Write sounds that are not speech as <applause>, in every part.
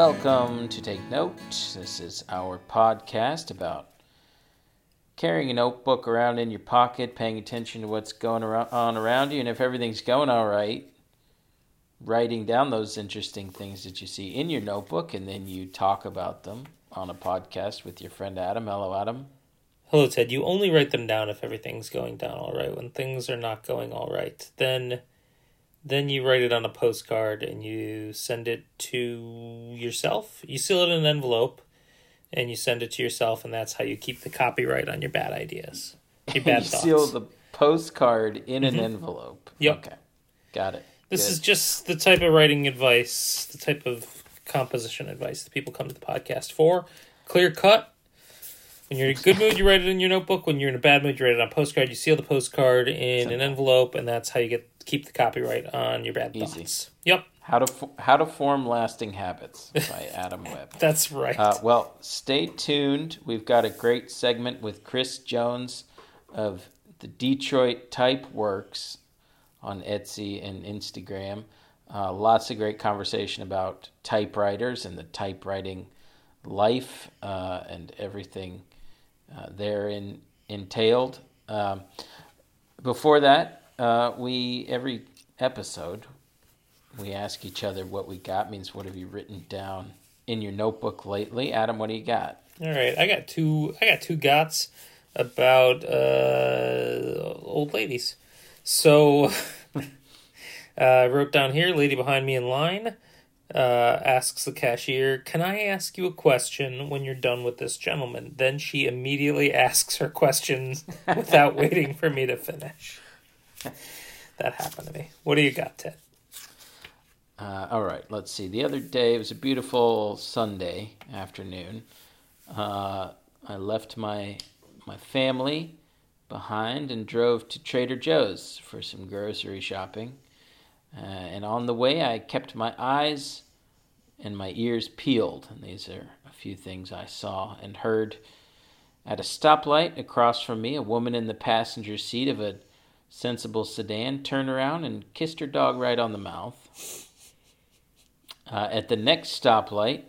Welcome to Take Note. This is our podcast about carrying a notebook around in your pocket, paying attention to what's going on around you, and if everything's going all right, writing down those interesting things that you see in your notebook, and then you talk about them on a podcast with your friend Adam. Hello, Adam. Hello, Ted. You only write them down if everything's going down all right. When things are not going all right, then then you write it on a postcard and you send it to yourself. You seal it in an envelope and you send it to yourself, and that's how you keep the copyright on your bad ideas. Your <laughs> bad you thoughts. seal the postcard in an mm-hmm. envelope. Yep. Okay. Got it. This Good. is just the type of writing advice, the type of composition advice that people come to the podcast for. Clear cut, when you're in a good mood, you write it in your notebook. When you're in a bad mood, you write it on a postcard. You seal the postcard in an envelope, and that's how you get keep the copyright on your bad Easy. thoughts. Yep. How to How to Form Lasting Habits <laughs> by Adam Webb. that's right. Uh, well, stay tuned. We've got a great segment with Chris Jones of the Detroit Type Works on Etsy and Instagram. Uh, lots of great conversation about typewriters and the typewriting life uh, and everything uh, therein entailed. Um, before that, uh, we every episode we ask each other what we got. Means what have you written down in your notebook lately, Adam? What do you got? All right, I got two. I got two gots about uh, old ladies. So <laughs> uh, I wrote down here, lady behind me in line uh, asks the cashier, Can I ask you a question when you're done with this gentleman? Then she immediately <laughs> asks her questions without waiting for me to finish. <laughs> That happened to me. What do you got, Ted? Uh, all right, let's see. The other day, it was a beautiful Sunday afternoon. Uh, I left my my family behind and drove to Trader Joe's for some grocery shopping. Uh, and on the way, I kept my eyes and my ears peeled. And these are a few things I saw and heard. At a stoplight across from me, a woman in the passenger seat of a sensible sedan turned around and kissed her dog right on the mouth. Uh, at the next stoplight,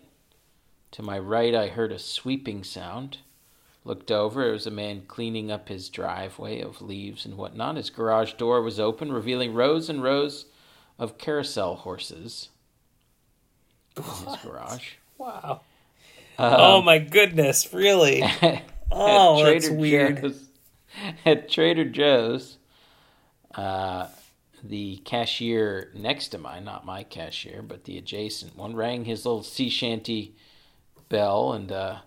to my right, I heard a sweeping sound. Looked over, it was a man cleaning up his driveway of leaves and whatnot. His garage door was open, revealing rows and rows of carousel horses in his garage. Wow. Um, oh my goodness, really? <laughs> oh, that's weird. Joe's, at <laughs> Trader Joe's, uh, the cashier next to mine, not my cashier, but the adjacent one, rang his little sea shanty bell. And uh,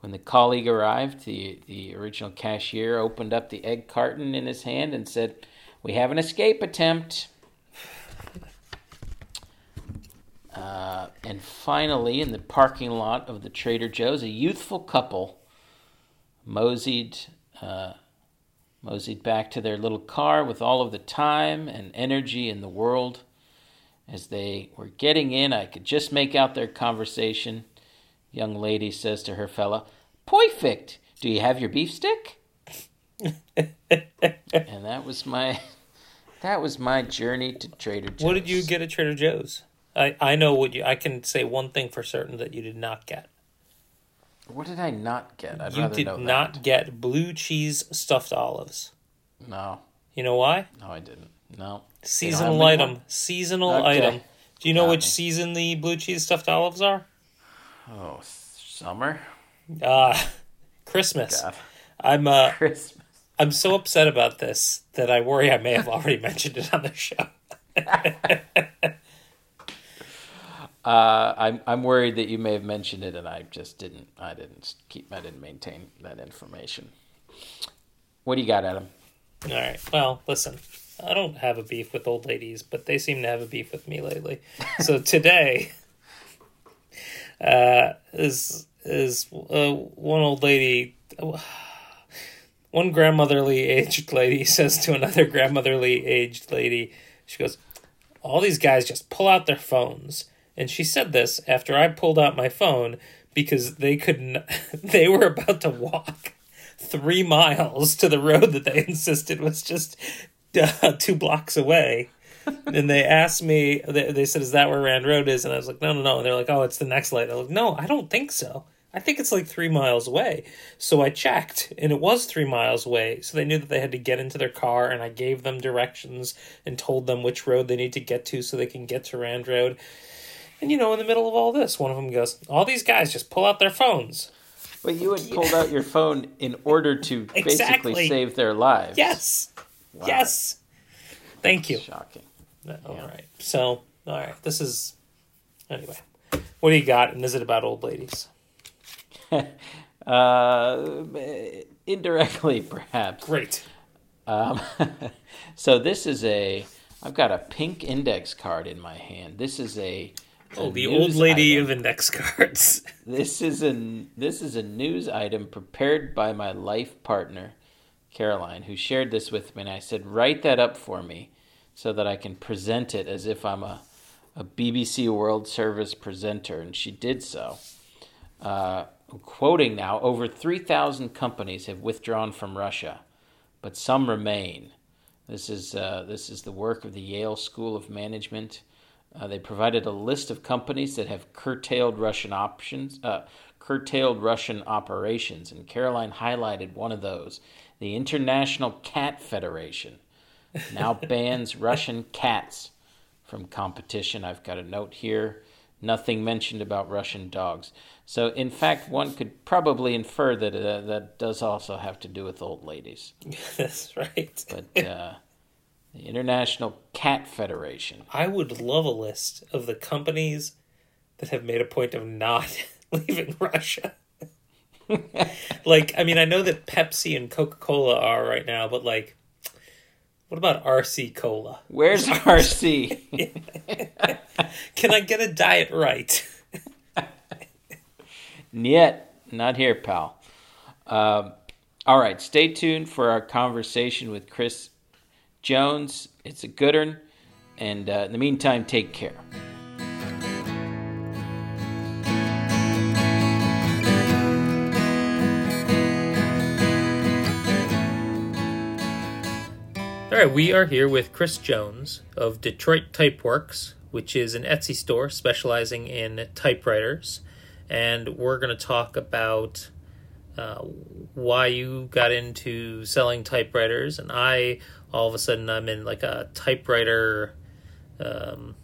when the colleague arrived, the, the original cashier opened up the egg carton in his hand and said, We have an escape attempt. <laughs> Uh, and finally, in the parking lot of the Trader Joe's, a youthful couple moseyed, uh, moseyed back to their little car with all of the time and energy in the world. As they were getting in, I could just make out their conversation. Young lady says to her fella, Perfect! Do you have your beef stick? <laughs> and that was my that was my journey to Trader Joe's. What did you get at Trader Joe's? I, I know what you. I can say one thing for certain that you did not get. What did I not get? I'd you did not that. get blue cheese stuffed olives. No. You know why? No, I didn't. No. Seasonal item. One? Seasonal okay. item. Do you know Got which me. season the blue cheese stuffed olives are? Oh, summer. Ah, uh, Christmas. God. I'm uh <laughs> Christmas. I'm so upset about this that I worry I may have already <laughs> mentioned it on the show. <laughs> Uh, I'm I'm worried that you may have mentioned it, and I just didn't. I didn't keep. I didn't maintain that information. What do you got, Adam? All right. Well, listen. I don't have a beef with old ladies, but they seem to have a beef with me lately. <laughs> So today, uh, is is uh, one old lady, one grandmotherly aged lady <laughs> says to another grandmotherly aged lady, she goes, "All these guys just pull out their phones." And she said this after I pulled out my phone because they couldn't, <laughs> they were about to walk three miles to the road that they <laughs> insisted was just uh, two blocks away. and they asked me, they, they said, "Is that where Rand Road is?" And I was like, "No, no, no." And they're like, "Oh, it's the next light." I was like, "No, I don't think so. I think it's like three miles away." So I checked, and it was three miles away. So they knew that they had to get into their car, and I gave them directions and told them which road they need to get to so they can get to Rand Road. And you know, in the middle of all this, one of them goes, "All these guys just pull out their phones." But you had pulled out your phone in order to <laughs> Exactly. basically save their lives. Yes, Wow. yes. Thank you. Shocking. All right. So, all right. This is anyway. What do you got? And is it about old ladies? <laughs> Uh, indirectly, perhaps. Great. Um, <laughs> so this is a. I've got a pink index card in my hand. This is a. a Oh, the old lady item. of index cards. <laughs> This is a this is a news item prepared by my life partner, Caroline, who shared this with me, and I said, "Write that up for me, so that I can present it as if I'm a, a BBC World Service presenter." And she did so. Uh, I'm quoting now: "Over three thousand companies have withdrawn from Russia, but some remain." This is uh, this is the work of the Yale School of Management. Uh, they provided a list of companies that have curtailed Russian options, uh, curtailed Russian operations, and Caroline highlighted one of those, the International Cat Federation, now <laughs> bans Russian cats from competition. I've got a note here. Nothing mentioned about Russian dogs. So, in fact, one could probably infer that uh, that does also have to do with old ladies. <laughs> That's right. But uh, the International Cat Federation. I would love a list of the companies that have made a point of not <laughs> leaving Russia. <laughs> like, I mean, I know that Pepsi and Coca Cola are right now, but like, what about RC Cola? Where's <laughs> RC? Can I get a diet right? Yet, not here, pal. Um, all right, stay tuned for our conversation with Chris Jones. It's a good one. And uh, in the meantime, take care. All right, we are here with Chris Jones of Detroit Typeworks, which is an Etsy store specializing in typewriters. And we're going to talk about uh, why you got into selling typewriters. And I, all of a sudden, I'm in like a typewriter. Um,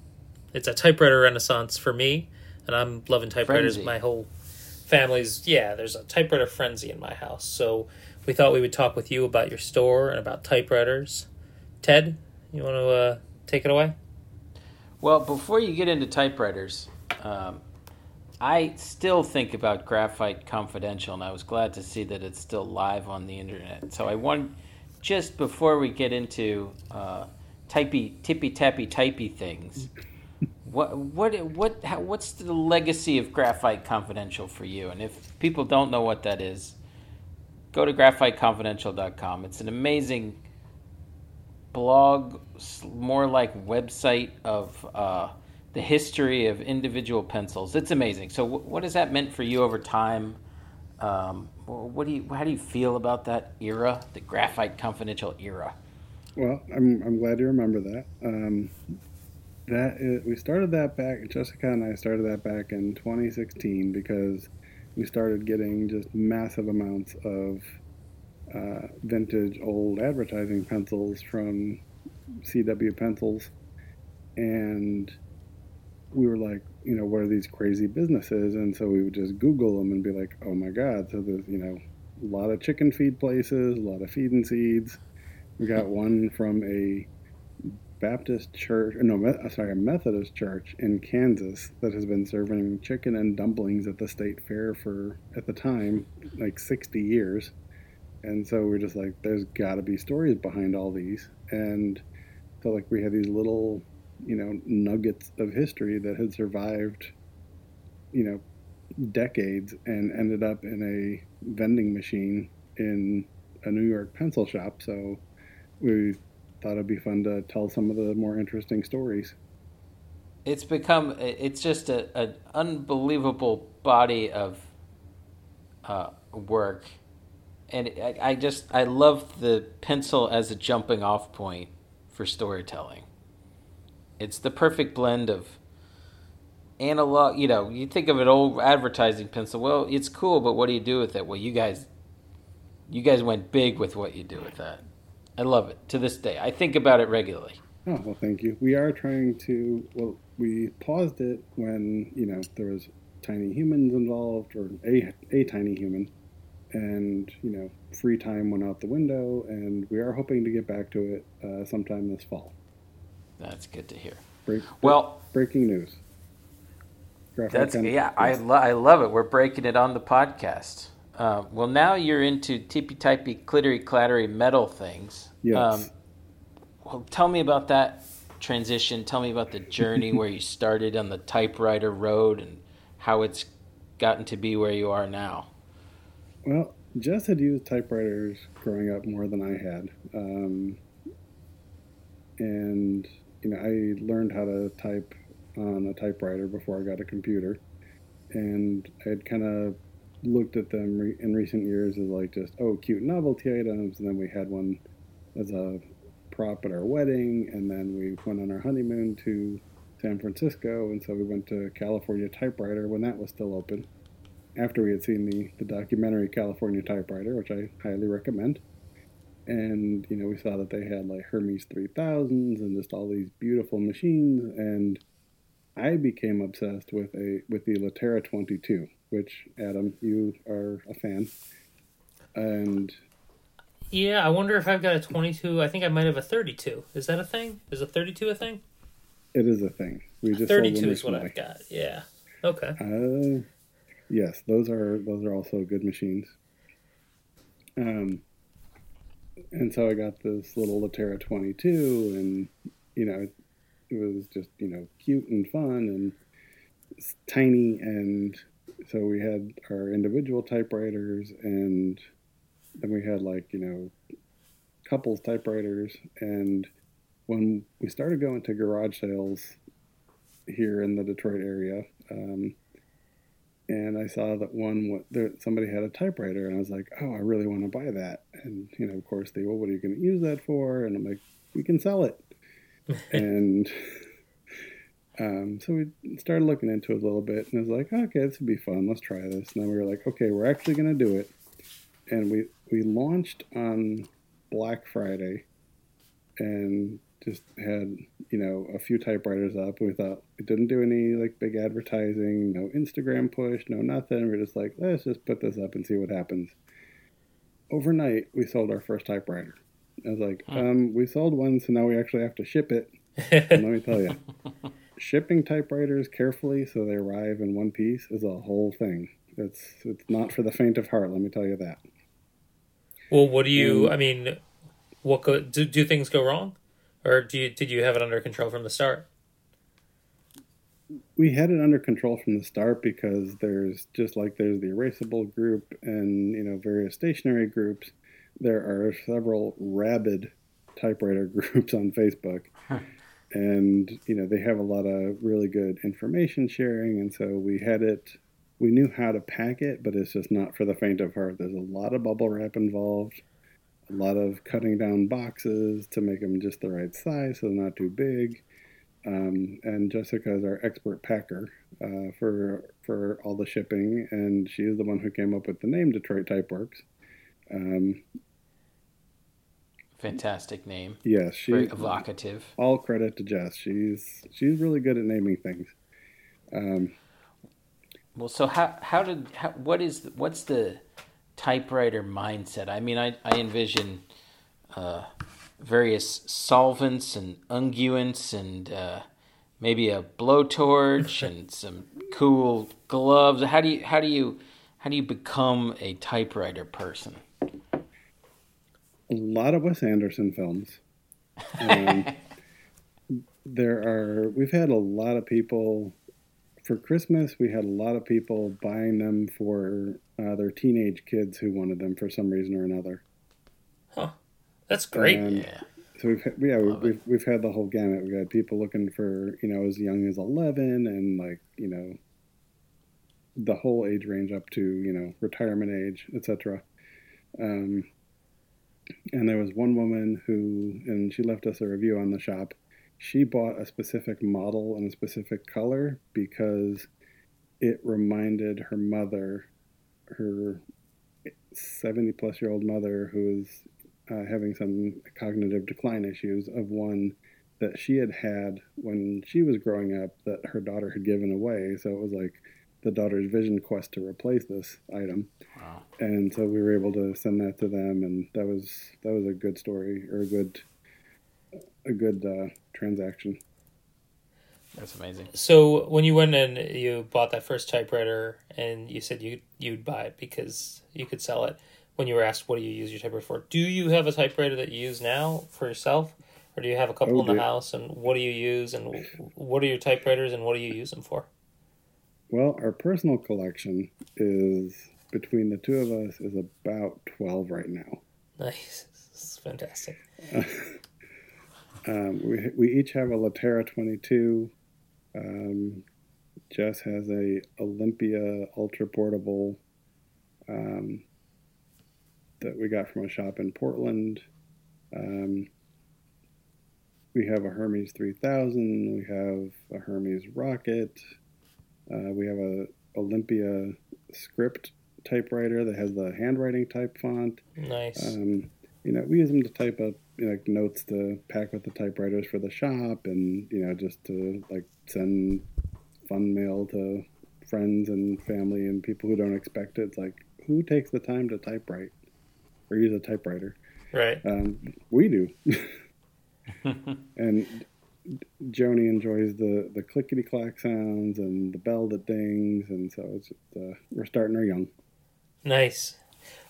it's a typewriter renaissance for me, and I'm loving typewriters. Frenzy. My whole family's yeah. There's a typewriter frenzy in my house, so we thought we would talk with you about your store and about typewriters. Ted, you want to uh, take it away? Well, before you get into typewriters, um, I still think about Graphite Confidential, and I was glad to see that it's still live on the internet. So I want, just before we get into uh, typey, tippy tappy typey things, what what what how, what's the legacy of Graphite Confidential for you? And if people don't know what that is, go to graphiteconfidential.com. It's an amazing blog, more like website of uh, the history of individual pencils. It's amazing. So, wh- what has that meant for you over time? Um, what do you, how do you feel about that era, the Graphite Confidential era? Well, I'm I'm glad you remember that. Um, that is, we started that back. Jessica and I started that back in 2016 because we started getting just massive amounts of uh, vintage old advertising pencils from CW Pencils, and we were like, you know, what are these crazy businesses? And so we would just Google them and be like, oh my God! So there's you know a lot of chicken feed places, a lot of feed and seeds. We got <laughs> one from a Baptist church, no, Me- uh, sorry, a Methodist church in Kansas that has been serving chicken and dumplings at the state fair for, at the time, like 60 years. And so we're just like, there's got to be stories behind all these. And so, like, we had these little, you know, nuggets of history that had survived, you know, decades and ended up in a vending machine in a New York pencil shop. So we thought it'd be fun to tell some of the more interesting stories. It's become it's just a, an unbelievable body of uh, work, and I, I just I love the pencil as a jumping off point for storytelling. It's the perfect blend of analog. You know, you think of an old advertising pencil. Well, it's cool, but what do you do with it? Well, you guys, you guys went big with what you do with that. I love it to this day. I think about it regularly. Oh well, thank you. We are trying to. Well, we paused it when you know there was tiny humans involved, or a a tiny human, and you know free time went out the window, and we are hoping to get back to it uh, sometime this fall. That's good to hear. Break, Well, breaking news. Graphic That's yeah, I, lo- I love it. We're breaking it on the podcast. Uh, well, now you're into tippy typey, clittery clattery metal things. Yes. Um, well, tell me about that transition. Tell me about the journey <laughs> where you started on the typewriter road and how it's gotten to be where you are now. Well, Jess had used typewriters growing up more than I had. Um, and, you know, I learned how to type on a typewriter before I got a computer. And I had kind of looked at them re- in recent years as like just, oh, cute novelty items. And then we had one as a prop at our wedding. And then we went on our honeymoon to San Francisco. And so we went to California Typewriter when that was still open after we had seen the, the documentary California Typewriter, which I highly recommend. And, you know, we saw that they had like Hermes 3000s and just all these beautiful machines. And I became obsessed with a with the Lettera 22, which, Adam, you are a fan. And Yeah, I wonder if I've got a 22. I think I might have a 32. Is that a thing? Is a 32 a thing? it is a thing. We just 32 one is what. I've got. Yeah. Okay. Uh, yes, those are those are also good machines. Um, and so I got this little Lettera 22, and you know, it was just you know cute and fun and tiny, and so we had our individual typewriters, and then we had like you know couples typewriters, and when we started going to garage sales here in the Detroit area. Um, and I saw that one there somebody had a typewriter, and I was like, "Oh, I really want to buy that." And you know, of course, they, well, what are you going to use that for? And I'm like, "We can sell it." <laughs> and um, so we started looking into it a little bit, and I was like, "Okay, this would be fun. Let's try this." And then we were like, "Okay, we're actually going to do it." And we we launched on Black Friday, and just had you know a few typewriters up. We thought we didn't do any like big advertising, no Instagram push, no nothing. We're just like let's just put this up and see what happens. Overnight, we sold our first typewriter. I was like, Hmm. um, we sold one, so now we actually have to ship it. And let me tell you, <laughs> shipping typewriters carefully so they arrive in one piece is a whole thing. It's it's not for the faint of heart. Let me tell you that. well, what do you? Um, I mean, what go? Do, do things go wrong, or do you? Did you have it under control from the start? we had it under control from the start because there's just like there's the erasable group and you know various stationary groups there are several rabid typewriter <laughs> groups on facebook and you know they have a lot of really good information sharing and so we had it we knew how to pack it but it's just not for the faint of heart there's a lot of bubble wrap involved a lot of cutting down boxes to make them just the right size so they're not too big um, and Jessica is our expert packer uh, for for all the shipping, and she is the one who came up with the name Detroit Typeworks. Um, Fantastic name. yes, she. Very evocative. All credit to Jess. She's she's really good at naming things. Um, Well, so how how did how, what is what's the typewriter mindset? I mean, I I envision uh, various solvents and unguents and uh, maybe a blowtorch and some cool gloves. How do you how do you how do you become a typewriter person? a lot of Wes Anderson films. Um, <laughs> there are we've had a lot of people for Christmas. We had a lot of people buying them for uh, their teenage kids who wanted them for some reason or another. Huh, that's great. And Yeah. so we've had, yeah Love we've we've had the whole gamut. We've had people looking for you know as young as eleven and like you know the whole age range up to you know retirement age, etc. Um, and there was one woman who, and she left us a review on the shop, she bought a specific model and a specific color because it reminded her mother, her 70 plus year old mother who was uh, having some cognitive decline issues, of one that she had had when she was growing up that her daughter had given away. So it was like the daughter's vision quest to replace this item. Wow. And so we were able to send that to them, and that was that was a good story or a good a good uh, transaction. That's amazing. So when you went and you bought that first typewriter, and you said you you'd buy it because you could sell it. When you were asked, "What do you use your typewriter for?" Do you have a typewriter that you use now for yourself, or do you have a couple oh, in the house? And what do you use? And what are your typewriters? And what do you use them for? Well, our personal collection is between the two of us is about twelve right now. Nice, <laughs> this is fantastic. <laughs> um, we we each have a Lettera twenty two. Um, Jess has a Olympia ultra portable um, that we got from a shop in Portland. Um, we have a Hermes 3000. We have a Hermes Rocket. Uh, we have a Olympia script typewriter that has the handwriting type font. Nice. Um, you know, we use them to type up like notes to pack with the typewriters for the shop, and you know, just to like send fun mail to friends and family and people who don't expect it. It's like who takes the time to typewrite or use a typewriter? Right. Um, we do. <laughs> <laughs> and Joni enjoys the the clickety clack sounds and the bell that dings, and so it's uh, we're starting her young. Nice.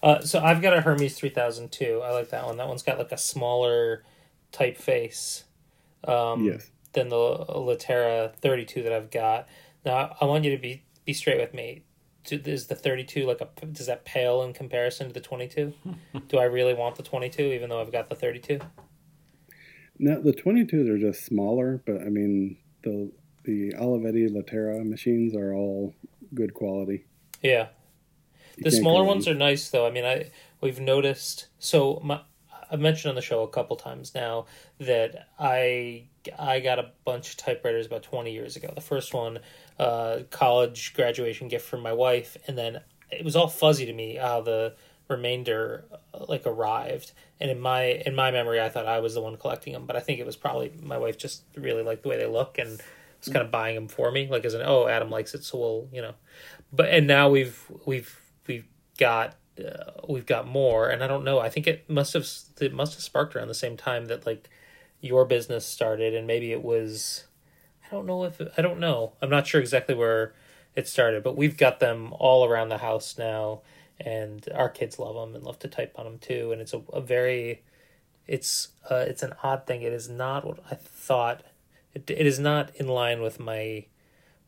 Uh, so I've got a Hermes three thousand two. I like that one. That one's got like a smaller typeface. Um, yes. Than the Lettera thirty two that I've got. Now I want you to be be straight with me. Is the thirty two like a does that pale in comparison to the twenty two? <laughs> Do I really want the twenty two even though I've got the thirty two? No, the 22s are just smaller, but I mean the the Olivetti Lettera machines are all good quality. Yeah, you the smaller ones are nice though. I mean, I we've noticed. So my, I've mentioned on the show a couple times now that I I got a bunch of typewriters about twenty years ago. The first one, uh, college graduation gift from my wife, and then it was all fuzzy to me how the remainder uh, like arrived and in my in my memory i thought i was the one collecting them but i think it was probably my wife just really liked the way they look and was kind of buying them for me like as an oh adam likes it so we'll you know but and now we've we've we've got uh, we've got more and i don't know i think it must have it must have sparked around the same time that like your business started and maybe it was i don't know if i don't know i'm not sure exactly where it started but we've got them all around the house now and our kids love them and love to type on them too. And it's a, a very, it's uh, it's an odd thing. It is not what I thought. It it is not in line with my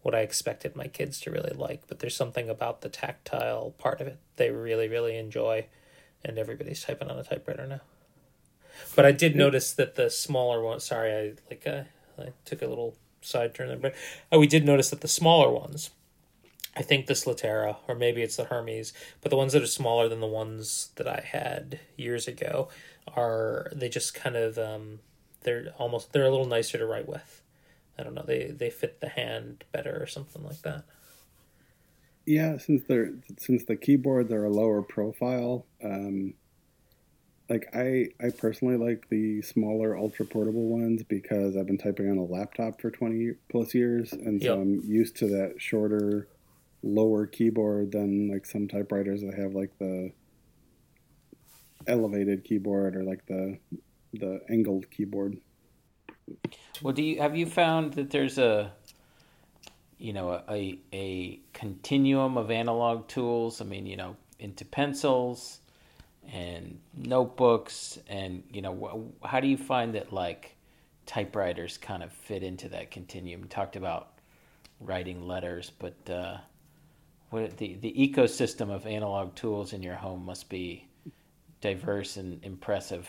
what I expected my kids to really like. But there's something about the tactile part of it they really really enjoy, and everybody's typing on a typewriter now. But I did notice that the smaller one. Sorry, I like uh, I took a little side turn there, but uh, we did notice that the smaller ones I think the Slatera, or maybe it's the Hermes, but the ones that are smaller than the ones that I had years ago are they just kind of um, they're almost they're a little nicer to write with. I don't know they they fit the hand better or something like that. Yeah, since they're since the keyboards are a lower profile, um, like I I personally like the smaller ultra portable ones because I've been typing on a laptop for twenty plus years, and so yep. I'm used to that shorter lower keyboard than like some typewriters that have like the elevated keyboard or like the the angled keyboard. Well, do you have you found that there's a you know a a continuum of analog tools? I mean, you know, into pencils and notebooks and you know how do you find that like typewriters kind of fit into that continuum? You talked about writing letters, but uh, what the the ecosystem of analog tools in your home must be diverse and impressive.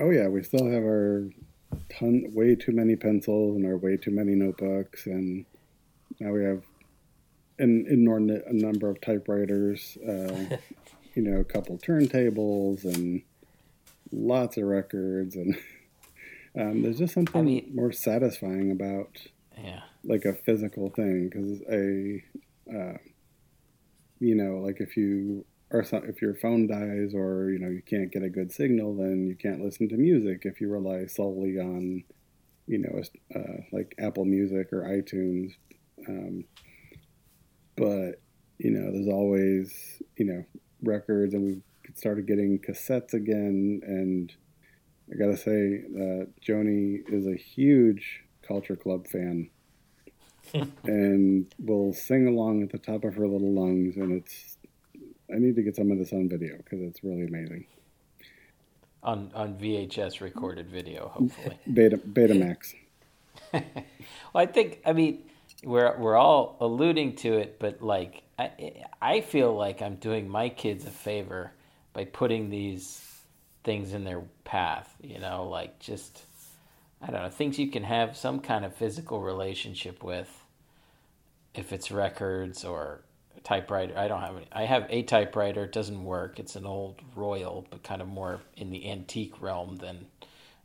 Oh yeah, we still have our ton way too many pencils and our way too many notebooks, and now we have an inordinate number of typewriters. Uh, <laughs> you know, a couple turntables and lots of records and <laughs> Um, there's just something I mean- more satisfying about Yeah. like a physical thing because a uh, you know like if you or some, if your phone dies or you know you can't get a good signal then you can't listen to music if you rely solely on you know uh, like apple music or itunes. Um, but you know there's always you know records and we've started getting cassettes again. And i gotta say that joni is a huge culture club fan <laughs> and will sing along at the top of her little lungs and it's i need to get some of this on video because it's really amazing On on VHS recorded video, hopefully. <laughs> beta betamax <laughs> well, I think I mean we're we're all alluding to it, but like I I feel like I'm doing my kids a favor by putting these things in their path. You know, like just I don't know things you can have some kind of physical relationship with. If it's records or typewriter, I don't have any. I have a typewriter. It doesn't work. It's an old Royal, but kind of more in the antique realm than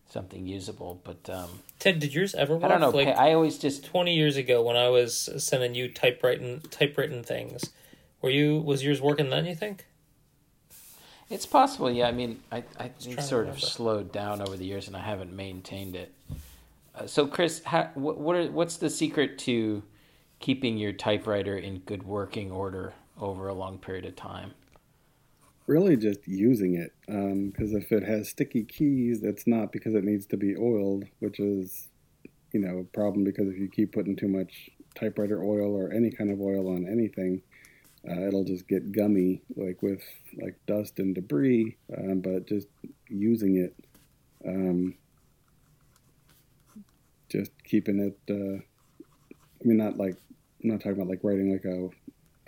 something usable. But um, Ted, did yours ever work? I don't know. Like I always just 20 years ago when I was sending you typewritten typewritten things, were you was yours working then? You think? It's possible, yeah. I mean, I, I sort of slowed down over the years, and I haven't maintained it. Uh, so, Chris, how, what, what are what's the secret to keeping your typewriter in good working order over a long period of time? really just using it because if it has sticky keys it's not because it needs to be oiled which is you know a problem because if you keep putting too much typewriter oil or any kind of oil on anything uh, it'll just get gummy like with like dust and debris um, but just using it um, just keeping it uh, i mean not like i'm not talking about like writing like a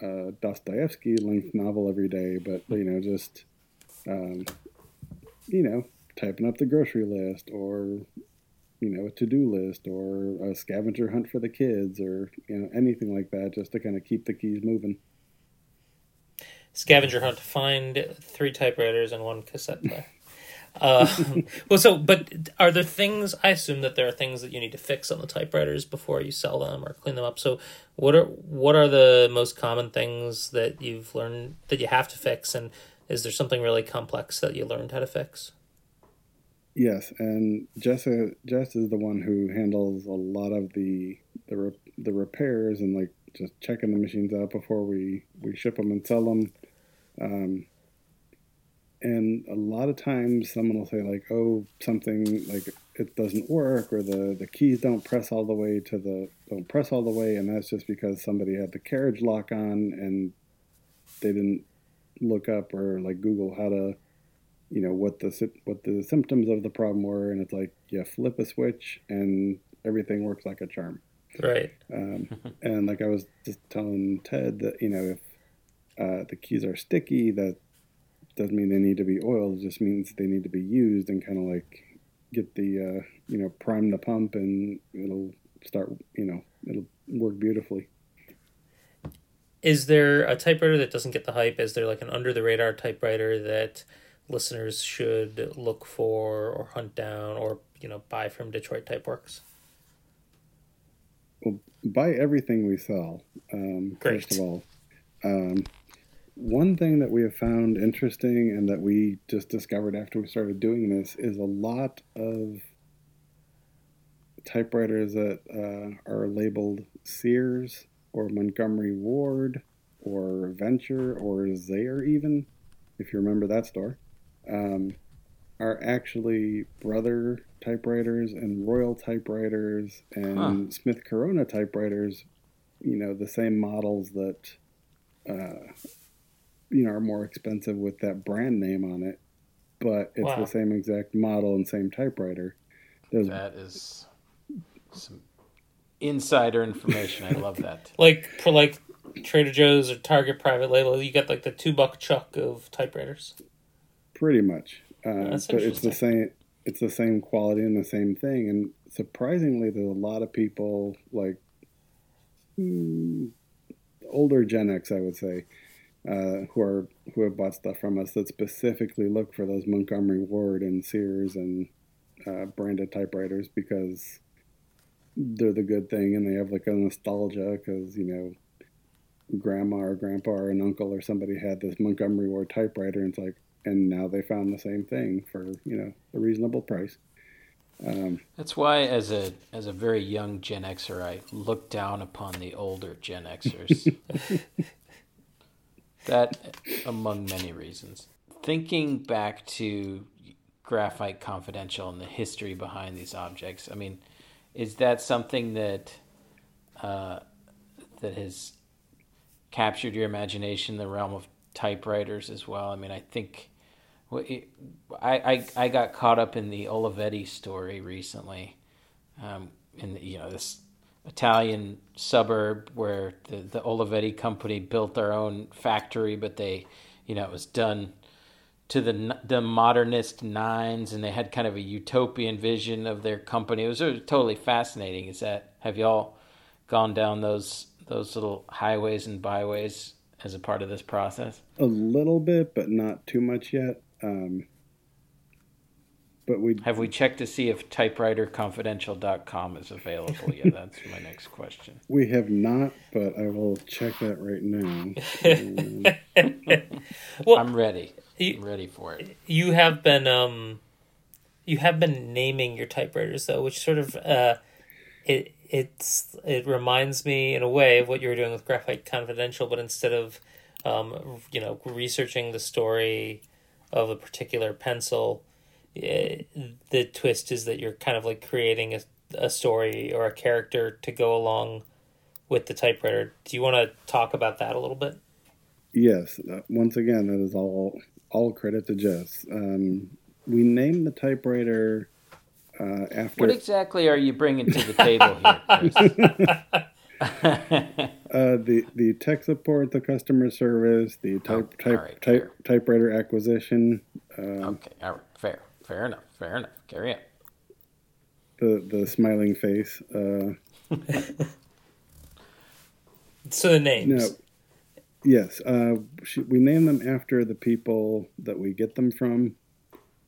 uh, Dostoevsky length novel every day, but you know, just um, you know, typing up the grocery list or you know, a to-do list or a scavenger hunt for the kids or you know, anything like that, just to kind of keep the keys moving. Scavenger hunt. Find three typewriters and one cassette player. <laughs> Uh, <laughs> well, so but are there things? I assume that there are things that you need to fix on the typewriters before you sell them or clean them up. So what are what are the most common things that you've learned that you have to fix, and is there something really complex that you learned how to fix? Yes, and Jess, Jess is the one who handles a lot of the the re- the repairs and like just checking the machines out before we we ship them and sell them. Um, and a lot of times someone will say like, "Oh, something like it doesn't work," or the the keys don't press all the way to the don't press all the way, and that's just because somebody had the carriage lock on and they didn't look up or like Google how to you know what the what the symptoms of the problem were, and it's like you flip a switch and everything works like a charm. Right. Um, <laughs> and like I was just telling Ted that you know if uh, the keys are sticky, that doesn't mean they need to be oiled. It just means they need to be used and kind of like get the uh, you know prime the pump and it'll start you know it'll work beautifully. Is there a typewriter that doesn't get the hype? Is there like an under the radar typewriter that listeners should look for or hunt down or you know buy from Detroit Typeworks? Well, buy everything we sell. Um, Great. First of all, um, one thing that we have found interesting and that we just discovered after we started doing this is a lot of typewriters that uh, are labeled Sears or Montgomery Ward or Venture or Zayre, even if you remember that store, um, are actually Brother typewriters and Royal typewriters and Smith Corona typewriters. You know, the same models that uh, you know are more expensive with that brand name on it, but it's Wow. the same exact model and same typewriter. There's That is some insider information. I love that. <laughs> Like for like Trader Joe's or Target private label, you get like the two buck chuck of typewriters. Pretty much, uh, That's but it's the same. It's the same quality and the same thing. And surprisingly, there's a lot of people like mm, older Gen X, I would say, uh, who are who have bought stuff from us that specifically look for those Montgomery Ward and Sears and uh, branded typewriters because they're the good thing and they have like a nostalgia because you know grandma or grandpa or an uncle or somebody had this Montgomery Ward typewriter and it's like and now they found the same thing for you know a reasonable price. Um, That's why, as a as a very young Gen Xer, I look down upon the older Gen Xers. <laughs> that, among many reasons. Thinking back to Graphite Confidential and the history behind these objects, I mean, is that something that uh, that has captured your imagination in the realm of typewriters as well? I mean, I think I, I, I got caught up in the Olivetti story recently, um, in the, you know this Italian suburb where the the Olivetti company built their own factory, but they, you know, it was done to the the modernist nines, and they had kind of a utopian vision of their company. It was, it was totally fascinating. Is that have y'all gone down those those little highways and byways as a part of this process? A little bit, but not too much yet. Um, but we have we checked to see if typewriterconfidential.com is available yeah <laughs> That's my next question. We have not, but I will check that right now. <laughs> well, I'm ready. You, I'm ready for it. You have been um, you have been naming your typewriters though, which sort of uh, it it's it reminds me in a way of what you were doing with Graphite Confidential, but instead of um, you know researching the story of a particular pencil, it, the twist is that you're kind of like creating a, a story or a character to go along with the typewriter. Do you want to talk about that a little bit? Yes. Uh, once again, that is all all credit to Jess. Um, we named the typewriter uh, after. What exactly are you bringing to the table here, <laughs> <laughs> uh, the the tech support, the customer service, the type oh, type right, type typewriter acquisition. Um, okay, all right, fair, fair enough, fair enough. Carry on. The the smiling face. Uh, <laughs> so the names. No, yes, uh, we name them after the people that we get them from.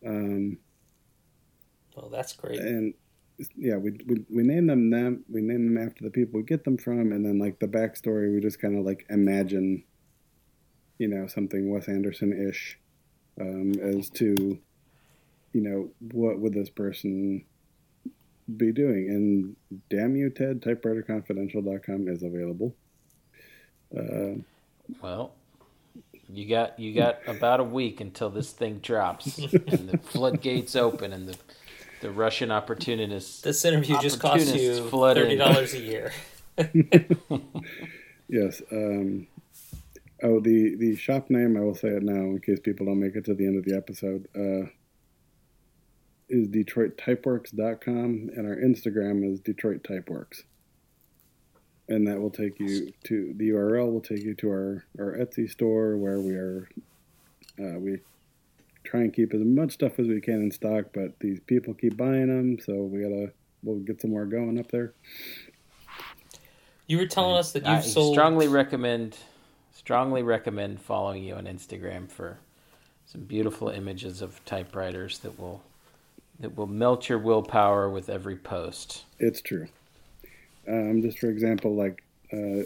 Um, well, that's great. And yeah, we, we we name them them we name them after the people we get them from, and then like the backstory, we just kind of like imagine, you know, something Wes Anderson ish, um, as to, you know, what would this person be doing? And damn you, Ted, typewriterconfidential.com is available. Uh, well, you got you got <laughs> about a week until this thing drops and the <laughs> floodgates open and the the Russian opportunists. This interview just cost you thirty dollars a year. <laughs> yes. Um, oh, the the shop name. I will say it now in case people don't make it to the end of the episode. Uh, is DetroitTypeworks.com, and our Instagram is Detroit Typeworks. And that will take you to the URL. Will take you to our, our Etsy store where we are. Uh, we try and keep as much stuff as we can in stock, but these people keep buying them, so we gotta we'll get some more going up there. You were telling us that you've I sold. Strongly recommend, strongly recommend following you on Instagram for some beautiful images of typewriters that will that will melt your willpower with every post. It's true. Um, just for example, like uh,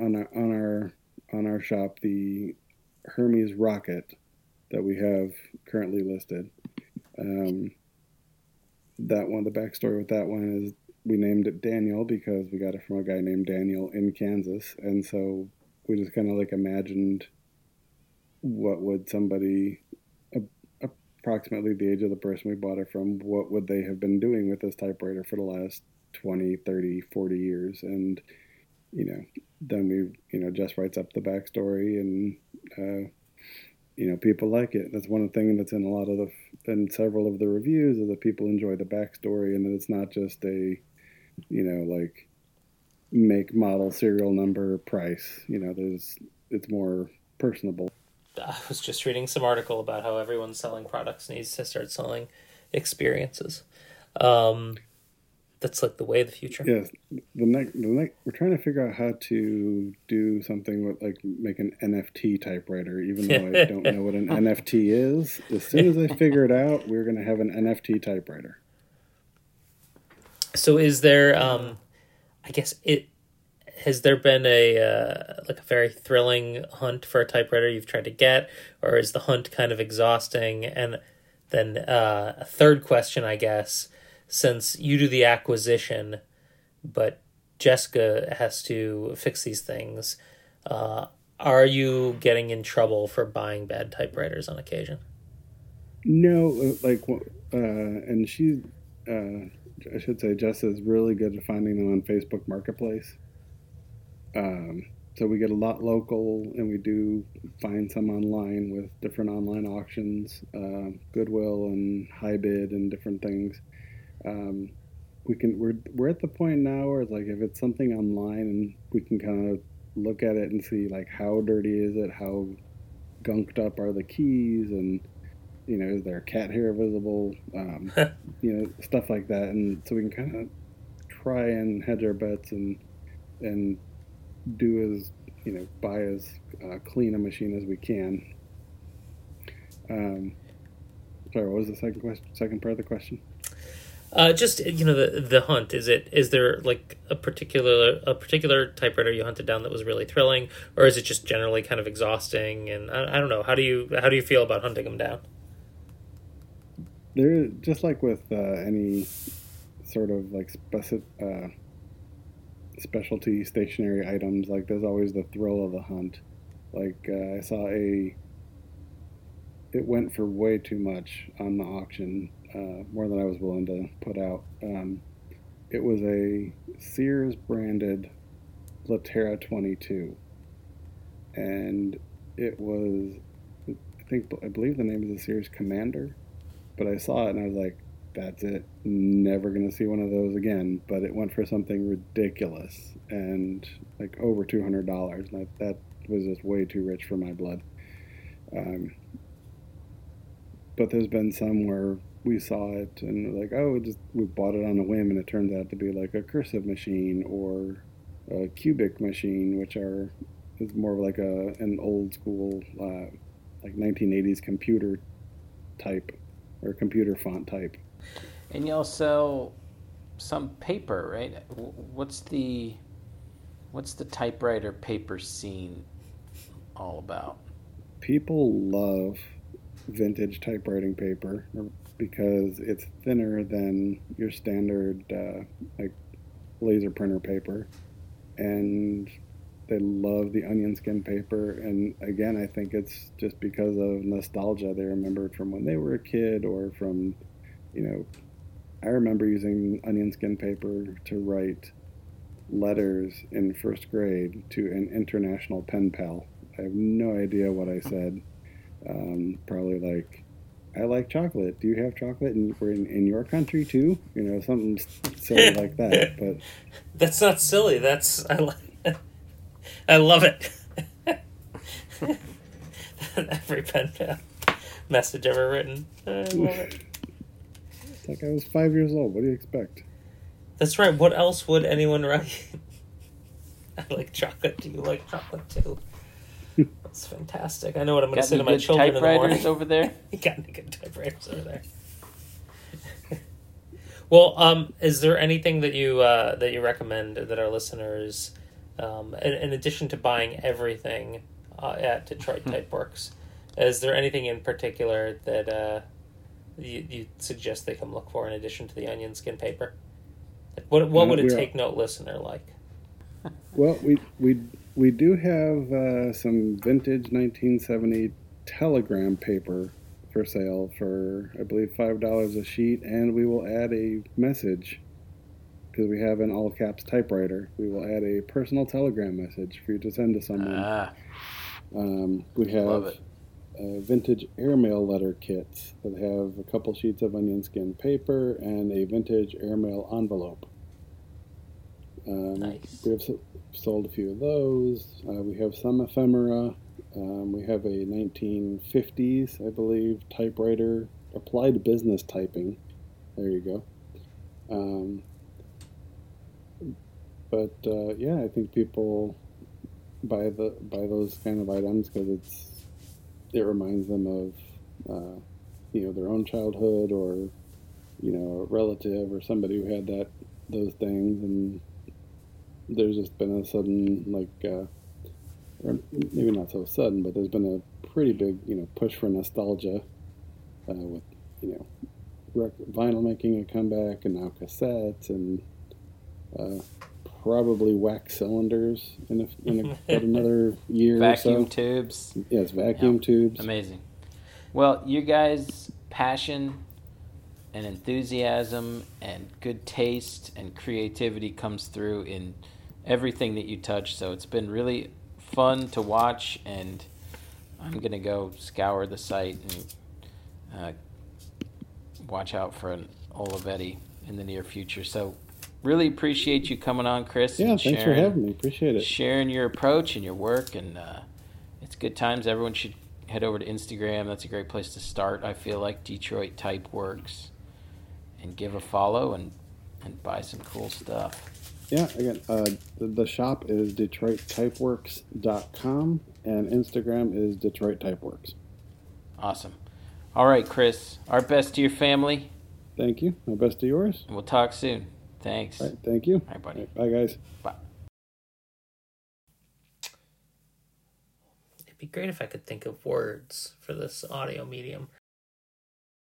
on our on our on our shop, the Hermes Rocket that we have currently listed. Um, that one, the backstory with that one is we named it Daniel because we got it from a guy named Daniel in Kansas, and so we just kind of like imagined what would somebody approximately the age of the person we bought it from what would they have been doing with this typewriter for the last 20 30 40 years and you know then we you know just writes up the backstory and uh, you know people like it. That's one thing that's in a lot of the in several of the reviews is that people enjoy the backstory and that it's not just a you know like make model serial number price. You know, there's it's more personable. I was just reading some article about how everyone selling products needs to start selling experiences. Um, that's like the way of the future. Yes, the next, the next, we're trying to figure out how to do something with like make an NFT typewriter. Even though I don't know what an <laughs> NFT is, as soon as I figure it out, we're going to have an NFT typewriter. So, is there? Um, I guess it has there been a uh, like a very thrilling hunt for a typewriter you've tried to get, or is the hunt kind of exhausting? And then uh, a third question, I guess since you do the acquisition, but Jessica has to fix these things. Uh, are you getting in trouble for buying bad typewriters on occasion? No, uh, like, uh, and she, uh, I should say, Jessica is really good at finding them on Facebook Marketplace. Um, so we get a lot local, and we do find some online with different online auctions, uh, Goodwill and HiBid and different things. Um, we can we're we're at the point now where it's like if it's something online and we can kind of look at it and see like how dirty is it, how gunked up are the keys, and you know is there cat hair visible, um, <laughs> you know stuff like that, and so we can kind of try and hedge our bets and and do as you know buy as uh, clean a machine as we can. Um, sorry, what was the second question? Second part of the question? Uh, just you know the the hunt is it is there like a particular a particular typewriter you hunted down that was really thrilling or is it just generally kind of exhausting and I, I don't know how do you how do you feel about hunting them down there just like with uh, any sort of like specific uh, specialty stationary items like there's always the thrill of the hunt like uh, I saw a it went for way too much on the auction uh, more than I was willing to put out. Um, it was a Sears branded Lettera 22, and it was, I think, I believe the name of the Sears Commander, but I saw it and I was like, that's it. Never gonna see one of those again. But it went for something ridiculous and like over two hundred dollars. That that was just way too rich for my blood. Um, but there's been some where we saw it and like, oh, just we bought it on a whim, and it turns out to be like a cursive machine or a cubic machine, which are is more of like a an old school uh, like 1980s computer type or computer font type. And also sell some paper, right? What's the what's the typewriter paper scene all about? People love vintage typewriting paper because it's thinner than your standard uh, like laser printer paper, and they love the onion skin paper. And again, I think it's just because of nostalgia. They remember it from when they were a kid, or from, you know, I remember using onion skin paper to write letters in first grade to an international pen pal. I have no idea what I said. Um, probably like I like chocolate. Do you have chocolate? We're in, in your country too. You know, something silly <laughs> like that. But that's not silly. That's I. Like, <laughs> I love it. <laughs> Every pen pal message ever written. I love it. It's like I was five years old. What do you expect? That's right. What else would anyone write? <laughs> I like chocolate. Do you like chocolate too? <laughs> It's fantastic. I know what I'm going to say to my children in the morning. over there? you <laughs> got any good typewriters over there? well, um, is there anything that you uh, that you recommend that our listeners, um, in, in addition to buying everything uh, at Detroit hmm. Typeworks, is there anything in particular that uh, you, you suggest they come look for in addition to the onion skin paper? What what would a take note listener like? <laughs> Well, we we we do have uh, some vintage 1970 telegram paper for sale for I believe five dollars a sheet, and we will add a message because we have an all caps typewriter. We will add a personal telegram message for you to send to someone. Ah. Um, we have vintage airmail letter kits that have a couple sheets of onion skin paper and a vintage airmail envelope. Um, nice. We have sold a few of those. Uh, we have some ephemera. Um, we have a 1950s, I believe, typewriter, applied business typing. There you go. Um, but uh, yeah, I think people buy the buy those kind of items because it's it reminds them of uh, you know their own childhood or you know a relative or somebody who had that those things. And there's just been a sudden like uh, or maybe not so sudden but there's been a pretty big you know push for nostalgia uh, with you know rec- vinyl making a comeback and now cassettes and uh, probably wax cylinders in, a, in a, <laughs> about another year Vacuum or so. tubes. Yes, vacuum Yeah. tubes. Amazing. Well, you guys' passion and enthusiasm and good taste and creativity comes through in everything that you touch. So it's been really fun to watch, and I'm going to go scour the site and uh, watch out for an Olivetti in the near future. So really appreciate you coming on, Chris. Yeah, thanks for sharing- having me. Appreciate it. sharing your approach and your work and uh, it's good times everyone should head over to instagram that's a great place to start i feel like detroit type works and give a follow and and buy some cool stuff Yeah, again, uh, the, the shop is DetroitTypeworks.com and Instagram is Detroit Typeworks. awesome all right chris our best to your family Thank you. My best to yours. and we'll talk soon thanks All right, thank you. All right, buddy. All right, bye, guys. bye It'd be great if I could think of words for this audio medium.